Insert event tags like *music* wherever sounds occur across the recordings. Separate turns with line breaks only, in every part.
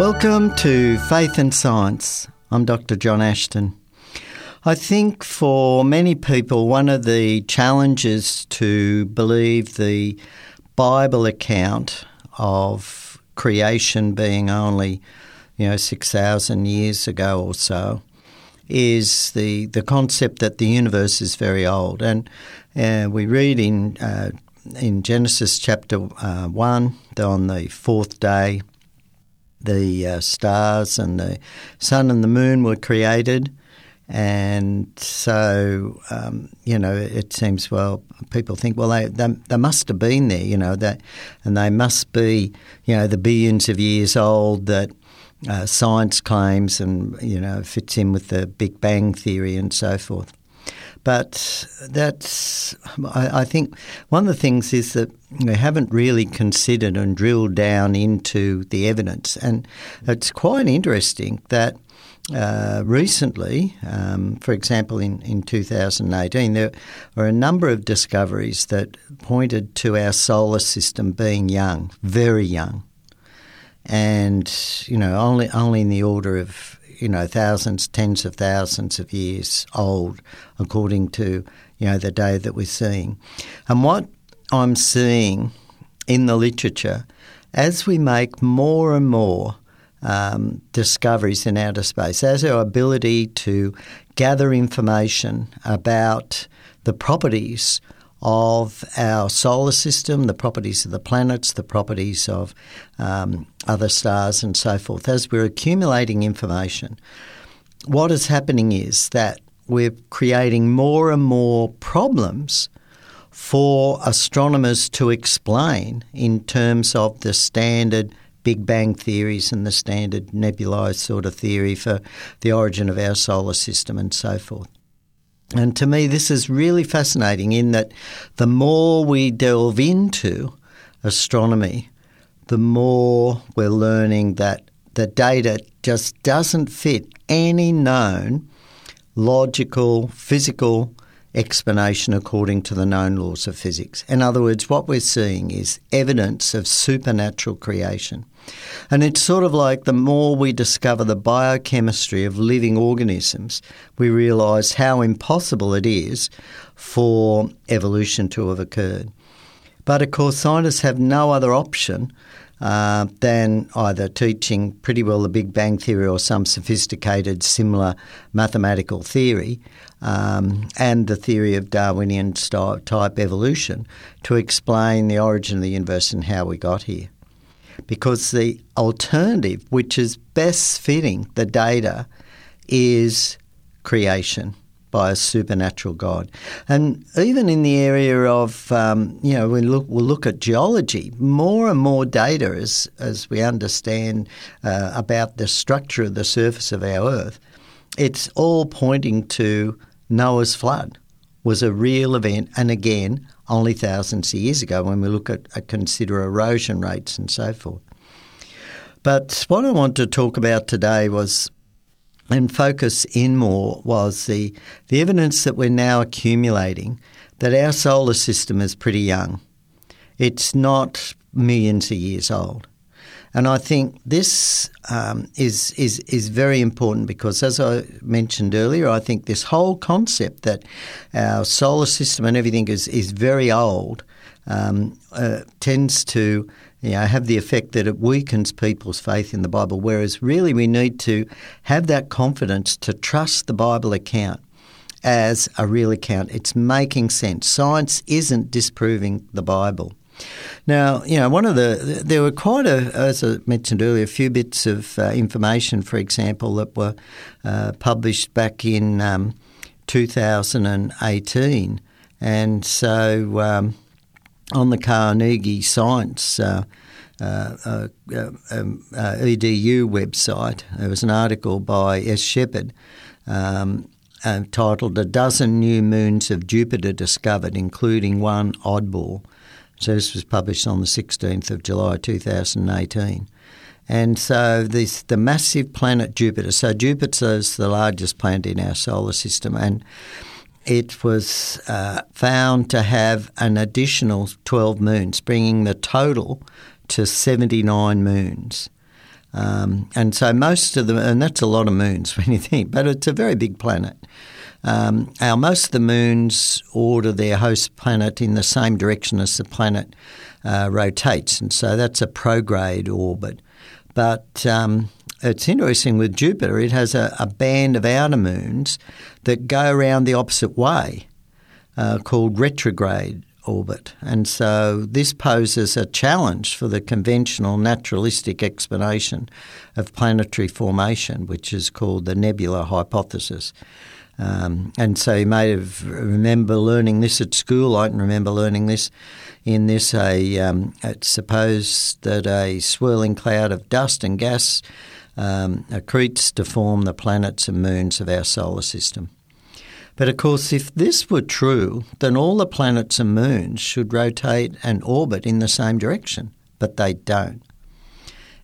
Welcome to Faith and Science. I'm Dr. John Ashton. I think for many people, one of the challenges to believe the Bible account of creation being only, you know, 6,000 years ago or so is the, the concept that the universe is very old. And uh, we read in, uh, in Genesis chapter uh, 1 on the fourth day the uh, stars and the sun and the moon were created. And so, um, you know, it seems, well, people think, well, they, they, they, must have been there, you know, that, and they must be, you know, the billions of years old that uh, science claims and, you know, fits in with the Big Bang Theory and so forth. But that's, I, I think, one of the things is that we haven't really considered and drilled down into the evidence. And it's quite interesting that uh, recently, um, for example, in, in 2018, there were a number of discoveries that pointed to our solar system being young, very young, and you know only only in the order of you know thousands, tens of thousands of years old, according to you know the day that we're seeing. And what I'm seeing in the literature as we make more and more um, discoveries in outer space, as our ability to gather information about the properties of our solar system, the properties of the planets, the properties of um, other stars, and so forth. As we're accumulating information, what is happening is that we're creating more and more problems for astronomers to explain in terms of the standard Big Bang theories and the standard nebulized sort of theory for the origin of our solar system and so forth. And to me, this is really fascinating in that the more we delve into astronomy, the more we're learning that the data just doesn't fit any known logical, physical explanation according to the known laws of physics. In other words, what we're seeing is evidence of supernatural creation. And it's sort of like the more we discover the biochemistry of living organisms, we realise how impossible it is for evolution to have occurred. But of course, scientists have no other option uh, than either teaching pretty well the Big Bang Theory or some sophisticated similar mathematical theory um, and the theory of Darwinian style, type evolution to explain the origin of the universe and how we got here. Because the alternative, which is best fitting the data, is creation by a supernatural God. And even in the area of, um, you know, we look, we'll look at geology, more and more data as, as we understand uh, about the structure of the surface of our Earth, it's all pointing to Noah's flood was a real event, and again, only thousands of years ago when we look at, at consider erosion rates and so forth. But what I want to talk about today was and focus in more was the, the evidence that we're now accumulating that our solar system is pretty young. It's not millions of years old. And I think this um, is, is, is very important because, as I mentioned earlier, I think this whole concept that our solar system and everything is, is very old um, uh, tends to you know, have the effect that it weakens people's faith in the Bible, whereas really we need to have that confidence to trust the Bible account as a real account. It's making sense. Science isn't disproving the Bible. Now, you know, one of the there were quite a, as I mentioned earlier, a few bits of uh, information, for example, that were uh, published back in um, 2018, and so um, on the Carnegie Science. Uh, uh, uh, uh um, uh, edu website. There was an article by S. Sheppard um, titled "A Dozen New Moons of Jupiter Discovered, Including One Oddball." So this was published on the 16th of July 2018. And so this, the massive planet Jupiter, so Jupiter is the largest planet in our solar system, and it was uh, found to have an additional 12 moons, bringing the total to 79 moons. Um, and so most of them, and that's a lot of moons when *laughs* you think, but it's a very big planet. Um, our most of the moons order their host planet in the same direction as the planet uh, rotates, and so that's a prograde orbit. But um, it's interesting with Jupiter; it has a, a, band of outer moons that go around the opposite way, uh, called retrograde orbit. And so this poses a challenge for the conventional naturalistic explanation of planetary formation, which is called the nebula hypothesis. Um, and so you may have remember learning this at school. I can remember learning this. In this, a um, it's supposed that a swirling cloud of dust and gas um, accretes to form the planets and moons of our solar system. But of course, if this were true, then all the planets and moons should rotate and orbit in the same direction, but they don't.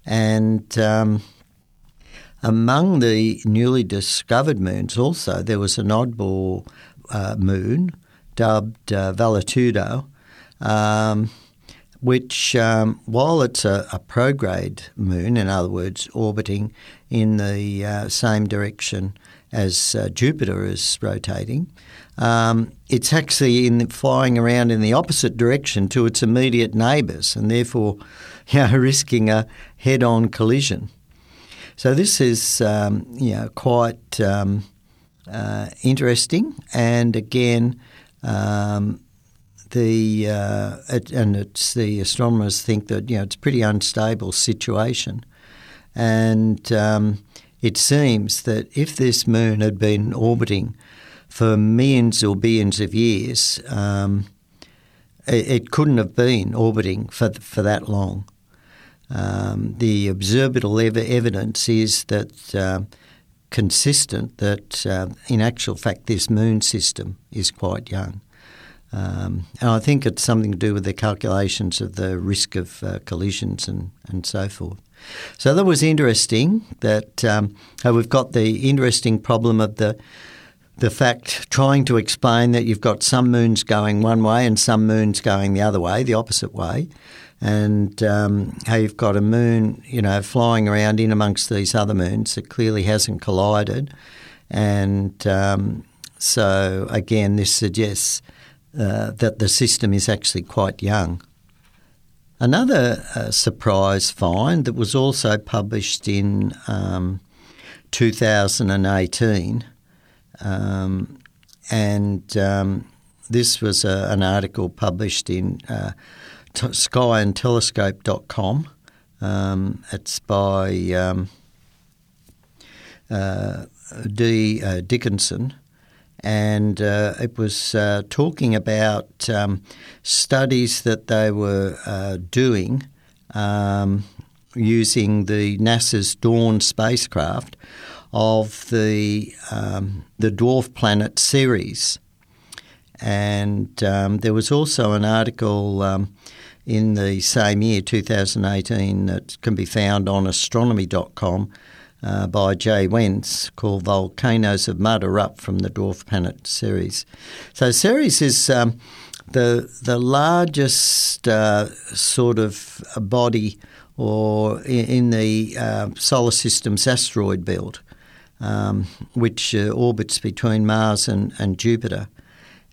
And um, among the newly discovered moons, also, there was an oddball uh, moon dubbed uh, um, which, um, while it's a, a, prograde moon, in other words, orbiting in the uh, same direction as uh, Jupiter is rotating, um, it's actually in flying around in the opposite direction to its immediate neighbours, and therefore, *laughs* you know, risking a head-on collision. So this is, um, you know, quite um, uh, interesting, and again, um, the uh, it, and it's the astronomers think that you know it's a pretty unstable situation, and um, it seems that if this moon had been orbiting for millions or billions of years, um, it, it, couldn't have been orbiting for, for that long. Um, the observable ev- evidence is that uh, consistent that uh, in actual fact this moon system is quite young. Um, and I think it's something to do with the calculations of the risk of uh, collisions and, and so forth. So that was interesting. That um, we've got the interesting problem of the the fact trying to explain that you've got some moons going one way and some moons going the other way, the opposite way, and um, how you've got a moon, you know, flying around in amongst these other moons that clearly hasn't collided, and um, so again, this suggests uh, that the system is actually quite young. Another uh, surprise find that was also published in um, 2018, um, and um, this was a, an article published in uh, t- skyandtelescope.com. Um, it's by um, uh, D. Uh, Dickinson and uh, it was uh, talking about um, studies that they were uh, doing um, using the NASA's Dawn spacecraft of the um, the dwarf planet Ceres, and um, there was also an article. Um, in the same year, 2018, that can be found on astronomy.com uh, by Jay Wenz called Volcanoes of Mud Erupt from the Dwarf Planet Ceres. So Ceres is um, the the largest uh, sort of body or in, in the uh, solar system's asteroid belt, um, which uh, orbits between Mars and, and Jupiter.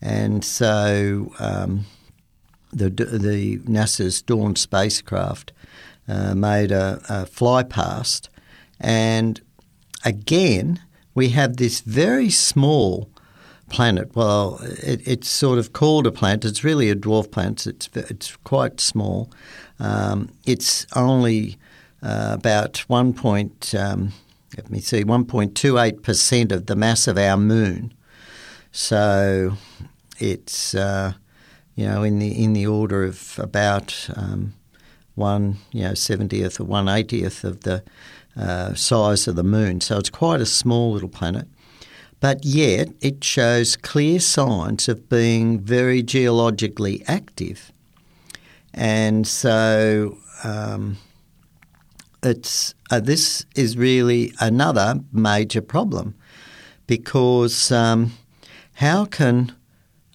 And so um, the, the NASA's Dawn spacecraft uh, made a, a fly past and again, we have this very small planet. Well, it, it's sort of called a planet. It's really a dwarf planet. It's it's quite small. Um, it's only uh, about one point. Um, let me see, one point two eight percent of the mass of our moon. So it's uh, you know in the in the order of about um, one you know seventieth or one eightieth of the uh, size of the moon. So it's quite a small little planet. But yet it shows clear signs of being very geologically active. And so um, it's uh, this is really another major problem because um, how can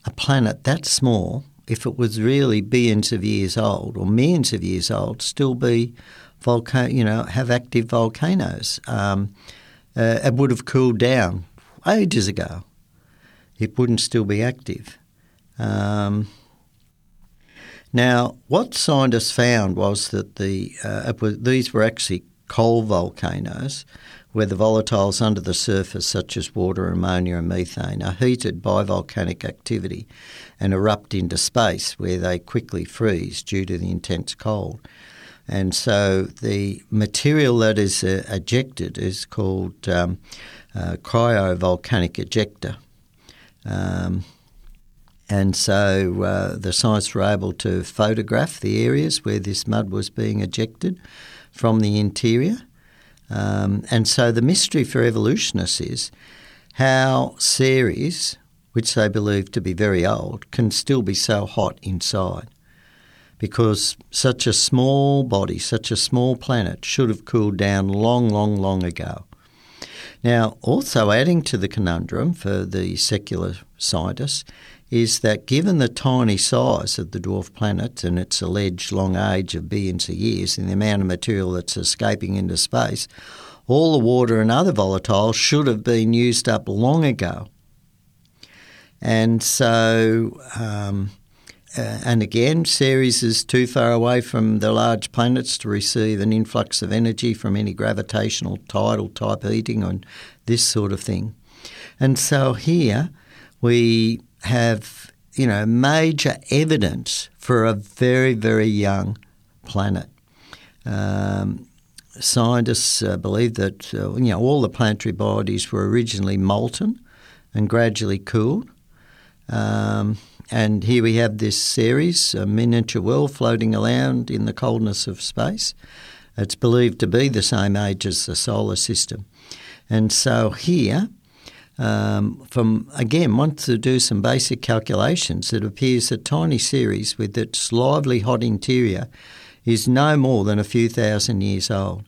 a planet that small, if it was really billions of years old or millions of years old, still be volcano, you know, have active volcanoes. Um, uh, it would have cooled down ages ago. It wouldn't still be active. Um, now, what scientists found was that the uh, was, these were actually coal volcanoes, where the volatiles under the surface, such as water, ammonia, and methane, are heated by volcanic activity and erupt into space, where they quickly freeze due to the intense cold. And so the material that is uh, ejected is called um, uh, cryovolcanic ejecta. Um, and so uh, the scientists were able to photograph the areas where this mud was being ejected from the interior. Um, and so the mystery for evolutionists is how Ceres, which they believe to be very old, can still be so hot inside because such a small body, such a small planet, should have cooled down long, long, long ago. Now, also adding to the conundrum for the secular scientists is that given the tiny size of the dwarf planet and its alleged long age of billions of years and the amount of material that's escaping into space, all the water and other volatiles should have been used up long ago. And so um, uh, and again, Ceres is too far away from the large planets to receive an influx of energy from any gravitational tidal type heating and this sort of thing. And so here we have, you know, major evidence for a very, very young planet. Um, scientists uh, believe that uh, you know all the planetary bodies were originally molten and gradually cooled. Um, and here we have this Ceres, a miniature world floating around in the coldness of space. It's believed to be the same age as the solar system. And so here, um, from again, once to do some basic calculations, it appears that tiny Ceres with its lively hot interior is no more than a few thousand years old.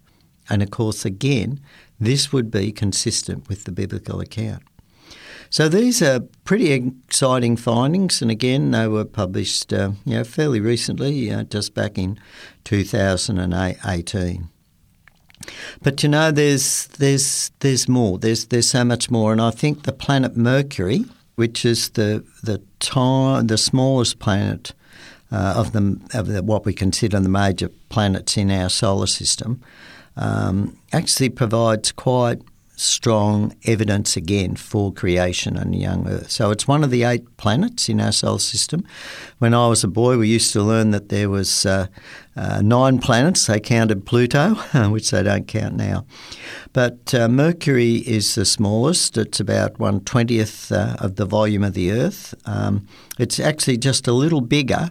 And of course, again, this would be consistent with the biblical account. So these are pretty exciting findings, and again, they were published uh, you know, fairly recently, uh, just back in 2018. But you know, there's there's there's more. There's there's so much more, and I think the planet Mercury, which is the the time the smallest planet uh, of the of the, what we consider the major planets in our solar system, um, actually provides quite strong evidence again for creation and young Earth. So it's one of the eight planets in our solar system. When I was a boy, we used to learn that there was uh, uh, nine planets. They counted Pluto, *laughs* which they don't count now. But uh, Mercury is the smallest. It's about one twentieth uh, of the volume of the Earth. Um, it's actually just a little bigger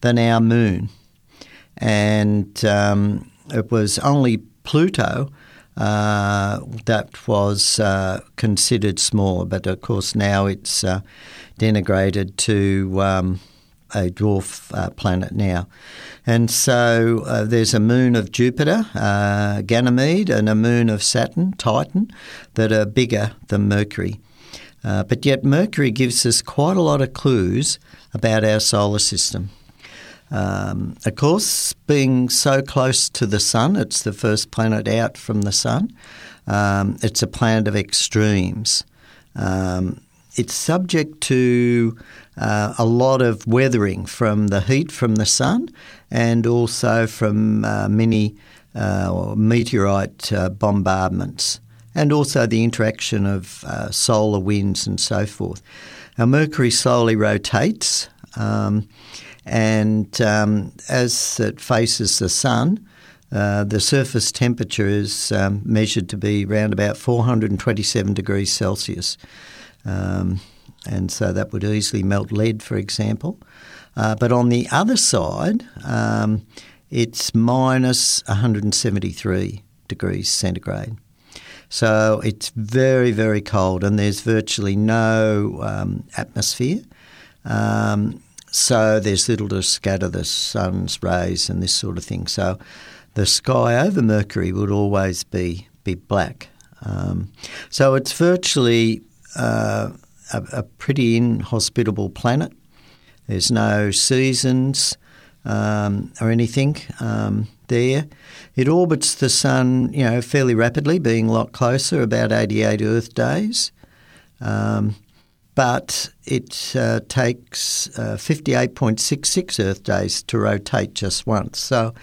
than our Moon, and um, it was only Pluto uh, that was uh, considered smaller, but of course now it's uh, denigrated to um, a dwarf uh, planet now. And so uh, there's a moon of Jupiter, Ganymede, and a moon of Saturn, Titan, that are bigger than Mercury. but yet Mercury gives us quite a lot of clues about our solar system. Um, of course, being so close to the sun, it's the first planet out from the sun. Um, it's a planet of extremes. Um, it's subject to uh, a lot of weathering from the heat from the sun and also from uh, many uh, meteorite uh, bombardments and also the interaction of uh, solar winds and so forth. Now, Mercury slowly rotates. Um, and um, as it faces the sun, uh, the surface temperature is um, measured to be around about 427 degrees Celsius. Um, and so that would easily melt lead, for example. Uh, but on the other side, um, it's minus 173 degrees centigrade. So it's very, very cold, and there's virtually no um, atmosphere. Um, so there's little to scatter the sun's rays and this sort of thing. So the sky over Mercury would always be be black. Um, so it's virtually uh, a, a, pretty inhospitable planet. There's no seasons um, or anything. Um, there. It orbits the sun, you know, fairly rapidly, being a lot closer, about 88 Earth days. Um, but it uh, takes uh, 58.66 Earth days to rotate just once. So,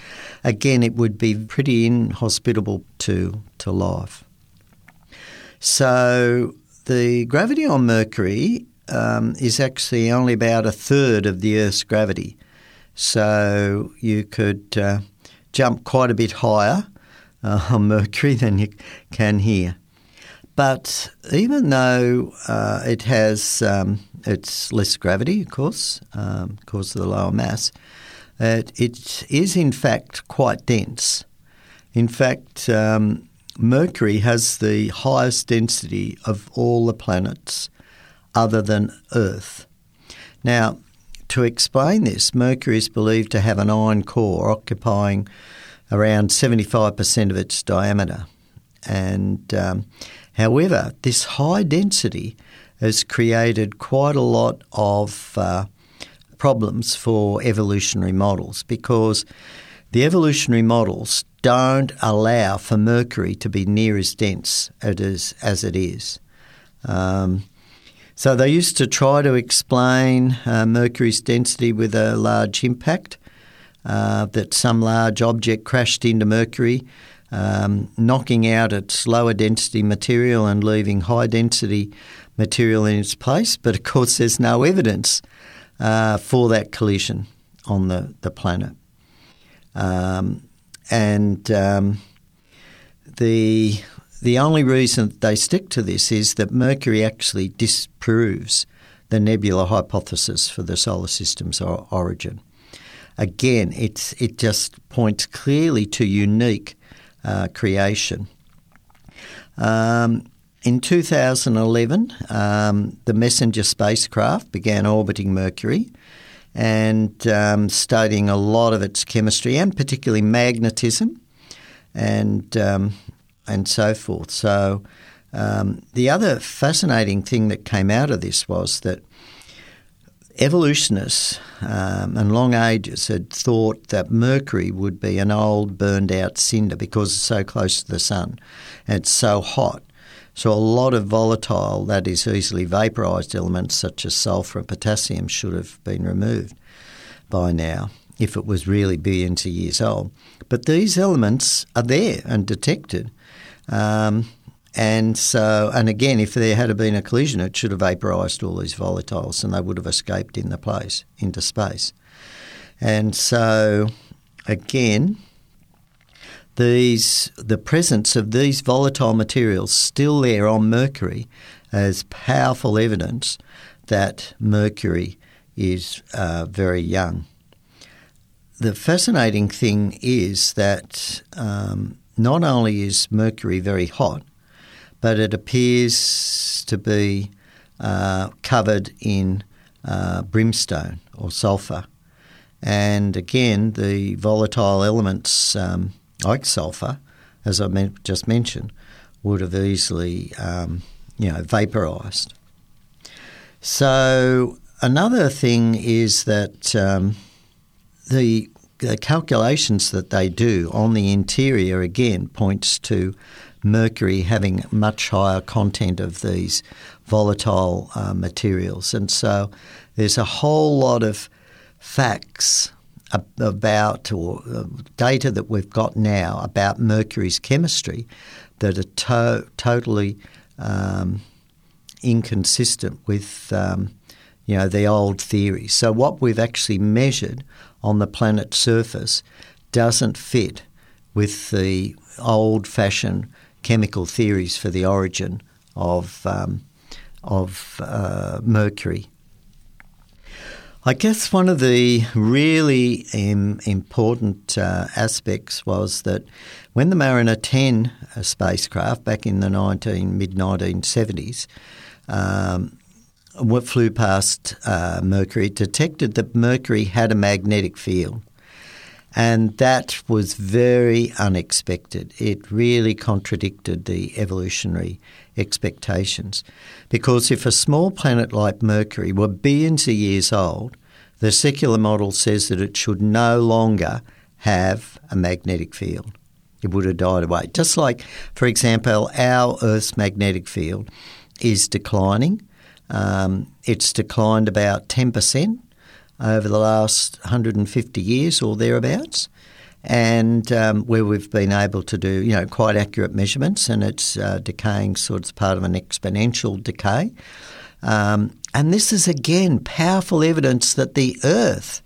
again, it would be pretty inhospitable to, to life. So, the gravity on Mercury um, is actually only about a third of the Earth's gravity. So, you could uh, jump quite a bit higher uh, on Mercury than you can here. But even though uh, it has um, it's less gravity, of course, um, because of the lower mass, it, it is in fact quite dense. In fact, um, Mercury has the highest density of all the planets other than Earth. Now, to explain this, Mercury is believed to have an iron core occupying around 75% of its diameter. And um, However, this high density has created quite a lot of uh, problems for evolutionary models because the evolutionary models don't allow for Mercury to be near as dense as it is. Um, so they used to try to explain uh, Mercury's density with a large impact, uh, that some large object crashed into Mercury um, knocking out its lower density material and leaving high density material in its place. But of course, there's no evidence uh, for that collision on the, the planet. Um, and um, the the only reason they stick to this is that Mercury actually disproves the nebula hypothesis for the solar system's origin. Again, it's it just points clearly to unique uh, creation. Um, in 2011, um, the Messenger spacecraft began orbiting Mercury and um, studying a lot of its chemistry and particularly magnetism and um, and so forth. So um, the other fascinating thing that came out of this was that evolutionists um, and long ages had thought that Mercury would be an old, burned out cinder because it's so close to the sun and it's so hot. So, a lot of volatile, that is, easily vaporised elements such as sulphur and potassium should have been removed by now if it was really billions of years old. But these elements are there and detected. Um, and so, and again, if there had been a collision, it should have vaporised all these volatiles and they would have escaped in the place, into space. And so, again, these the presence of these volatile materials still there on Mercury as powerful evidence that Mercury is uh, very young. The fascinating thing is that um, not only is Mercury very hot, but it appears to be uh, covered in uh, brimstone or sulphur. And again, the volatile elements um, like sulphur, as I just mentioned, would have easily, um, you know, vaporised. So another thing is that um, the, the calculations that they do on the interior again points to mercury having much higher content of these volatile uh, materials. And so there's a whole lot of facts about or uh, data that we've got now about mercury's chemistry that are to- totally um, inconsistent with um, you know the old theories. So what we've actually measured on the planet's surface doesn't fit with the old-fashioned chemical theories for the origin of um, of uh, mercury. I guess one of the really um, important uh, aspects was that when the Mariner 10 uh, spacecraft back in the 19 mid 1970s um, flew past uh, Mercury, detected that Mercury had a magnetic field. And that was very unexpected. It really contradicted the evolutionary expectations. Because if a small planet like Mercury were billions of years old, the secular model says that it should no longer have a magnetic field. It would have died away. Just like, for example, our Earth's magnetic field is declining. Um, it's declined about 10% over the last 150 years or thereabouts and um, where we've been able to do you know quite accurate measurements, and it's uh, decaying sort of part of an exponential decay. Um, and this is again powerful evidence that the Earth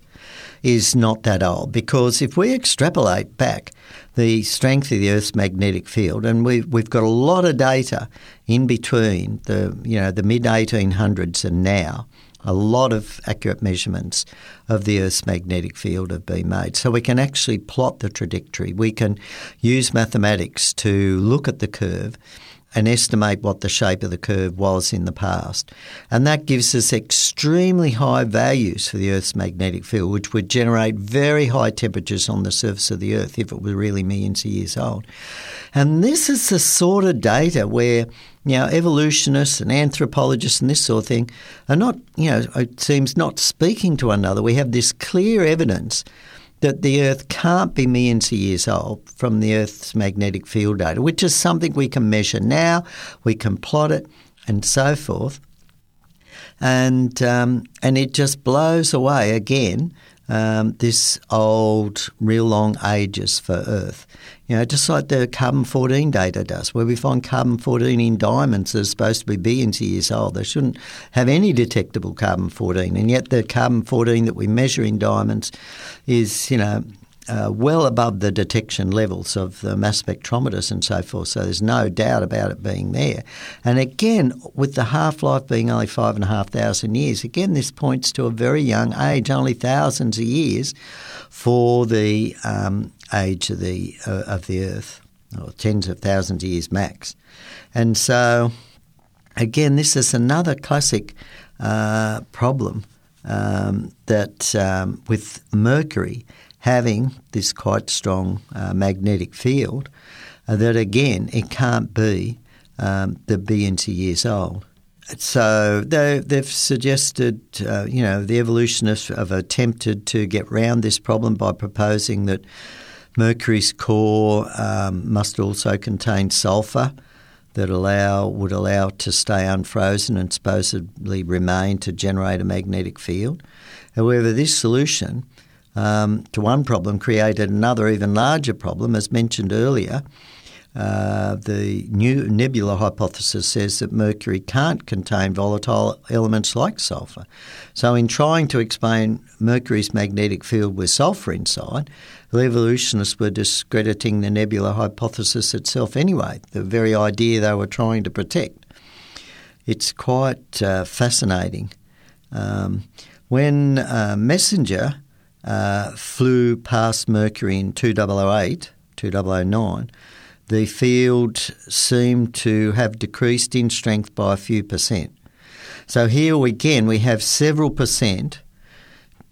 is not that old because if we extrapolate back the strength of the Earth's magnetic field, and we've we've got a lot of data in between the you know the mid 1800s and now a lot of accurate measurements of the Earth's magnetic field have been made. So we can actually plot the trajectory. We can use mathematics to look at the curve and estimate what the shape of the curve was in the past. And that gives us extremely high values for the Earth's magnetic field, which would generate very high temperatures on the surface of the Earth if it were really millions of years old. And this is the sort of data where you know, evolutionists and anthropologists and this sort of thing are not, you know, it seems not speaking to one another. We have this clear evidence that the Earth can't be millions of years old from the Earth's magnetic field data, which is something we can measure now, we can plot it, and so forth. And um, and it just blows away again um, this old real long ages for Earth. You know, just like the carbon 14 data does, where we find carbon 14 in diamonds that are supposed to be billions of years old. They shouldn't have any detectable carbon 14, and yet the carbon 14 that we measure in diamonds is, you know, uh, well above the detection levels of the mass spectrometers and so forth. So there's no doubt about it being there. And again, with the half life being only five and a half thousand years, again, this points to a very young age, only thousands of years for the um, age of the uh, of the Earth, or tens of thousands of years max. And so, again, this is another classic uh, problem um, that um, with Mercury having this quite strong uh, magnetic field, uh, that again, it can't be um, the billions of years old. So they, have suggested, uh, you know, the evolutionists have attempted to get round this problem by proposing that Mercury's core um, must also contain sulfur that allow would allow to stay unfrozen and supposedly remain to generate a magnetic field. However, this solution um, to one problem created another even larger problem, as mentioned earlier. Uh, the new nebula hypothesis says that Mercury can't contain volatile elements like sulfur. So, in trying to explain Mercury's magnetic field with sulfur inside, the evolutionists were discrediting the nebula hypothesis itself anyway, the very idea they were trying to protect. It's quite uh, fascinating. Um, when uh, Messenger uh, flew past Mercury in 2008, 2009, the field seemed to have decreased in strength by a few percent. So here again, we have several percent,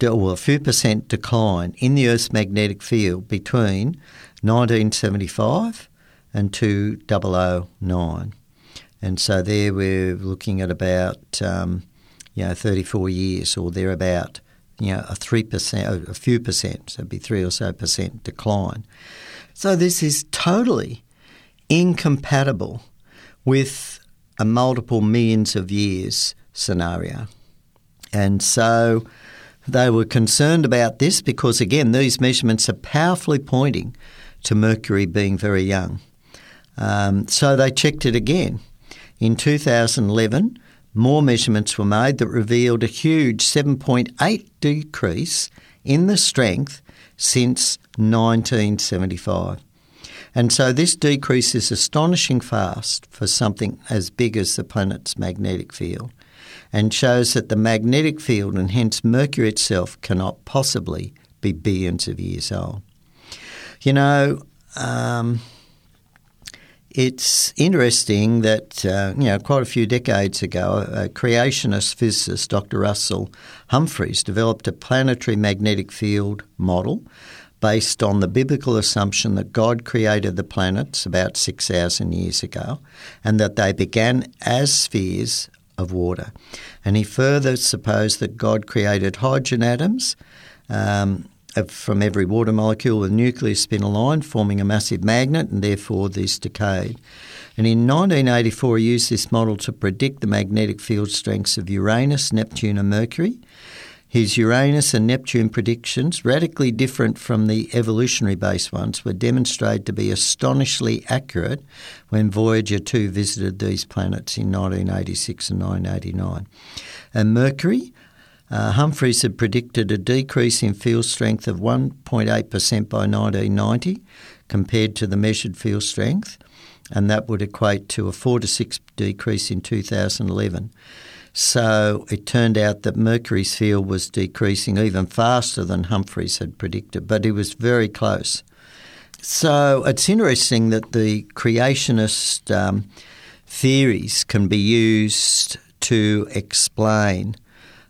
or a few percent decline in the Earth's magnetic field between 1975 and 2009. And so there we're looking at about, um, you know, 34 years or thereabout you know, a 3%, a few percent, so it'd be 3 or so percent decline. So this is totally incompatible with a multiple millions of years scenario. And so they were concerned about this because, again, these measurements are powerfully pointing to Mercury being very young. Um, so they checked it again. In 2011, more measurements were made that revealed a huge 7.8 decrease in the strength since 1975. And so this decrease is astonishing fast for something as big as the planet's magnetic field and shows that the magnetic field and hence Mercury itself cannot possibly be billions of years old. You know, um, it's interesting that uh, you know quite a few decades ago, a creationist physicist, Dr. Russell Humphreys, developed a planetary magnetic field model based on the biblical assumption that God created the planets about six thousand years ago, and that they began as spheres of water. And he further supposed that God created hydrogen atoms. Um, Uh, from every water molecule with nucleus spin aligned, forming a massive magnet, and therefore this decayed. And in 1984, he used this model to predict the magnetic field strengths of Uranus, Neptune, and Mercury. His Uranus and Neptune predictions, radically different from the evolutionary based ones, were demonstrated to be astonishingly accurate when Voyager 2 visited these planets in 1986 and 1989. And Mercury, uh, Humphreys had predicted a decrease in field strength of 1.8% by 1990 compared to the measured field strength, and that would equate to a 4 to 6 decrease in 2011. So it turned out that Mercury's field was decreasing even faster than Humphreys had predicted, but it was very close. So it's interesting that the creationist um, theories can be used to explain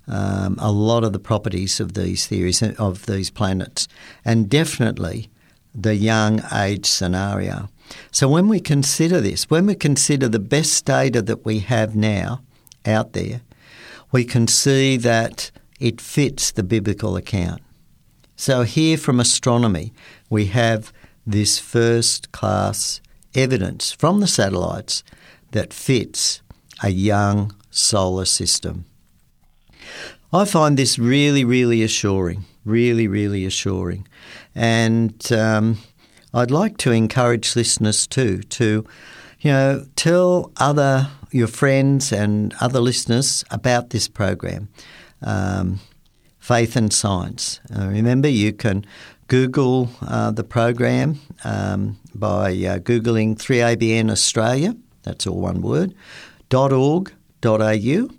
um, a lot of the properties of these theories of these planets, and definitely the young age scenario. So when we consider this, when we consider the best data that we have now out there, we can see that it fits the biblical account. So here from astronomy, we have this first class evidence from the satellites that fits a young solar system. I find this really, really assuring, really, really assuring. And um, I'd like to encourage listeners too to, you know, tell other your friends and other listeners about this program, um, Faith and Science. Uh, remember, you can Google uh, the program um, by uh, googling 3ABN Australia. That's all one word. .org.au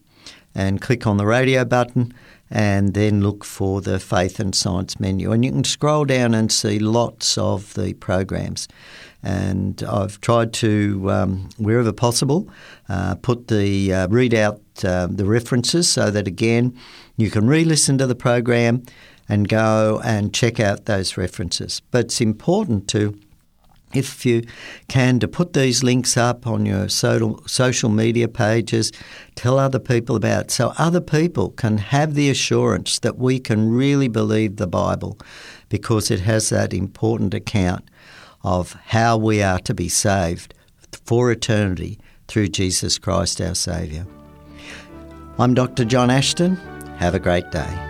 and click on the radio button and then look for the Faith and Science menu. And you can scroll down and see lots of the programs. And I've tried to, um, wherever possible, uh, put the uh, read out uh, the references so that again you can re-listen to the program and go and check out those references. But it's important to if you can, to put these links up on your social media pages, tell other people about it so other people can have the assurance that we can really believe the Bible because it has that important account of how we are to be saved for eternity through Jesus Christ our Saviour. I'm Dr. John Ashton. Have a great day.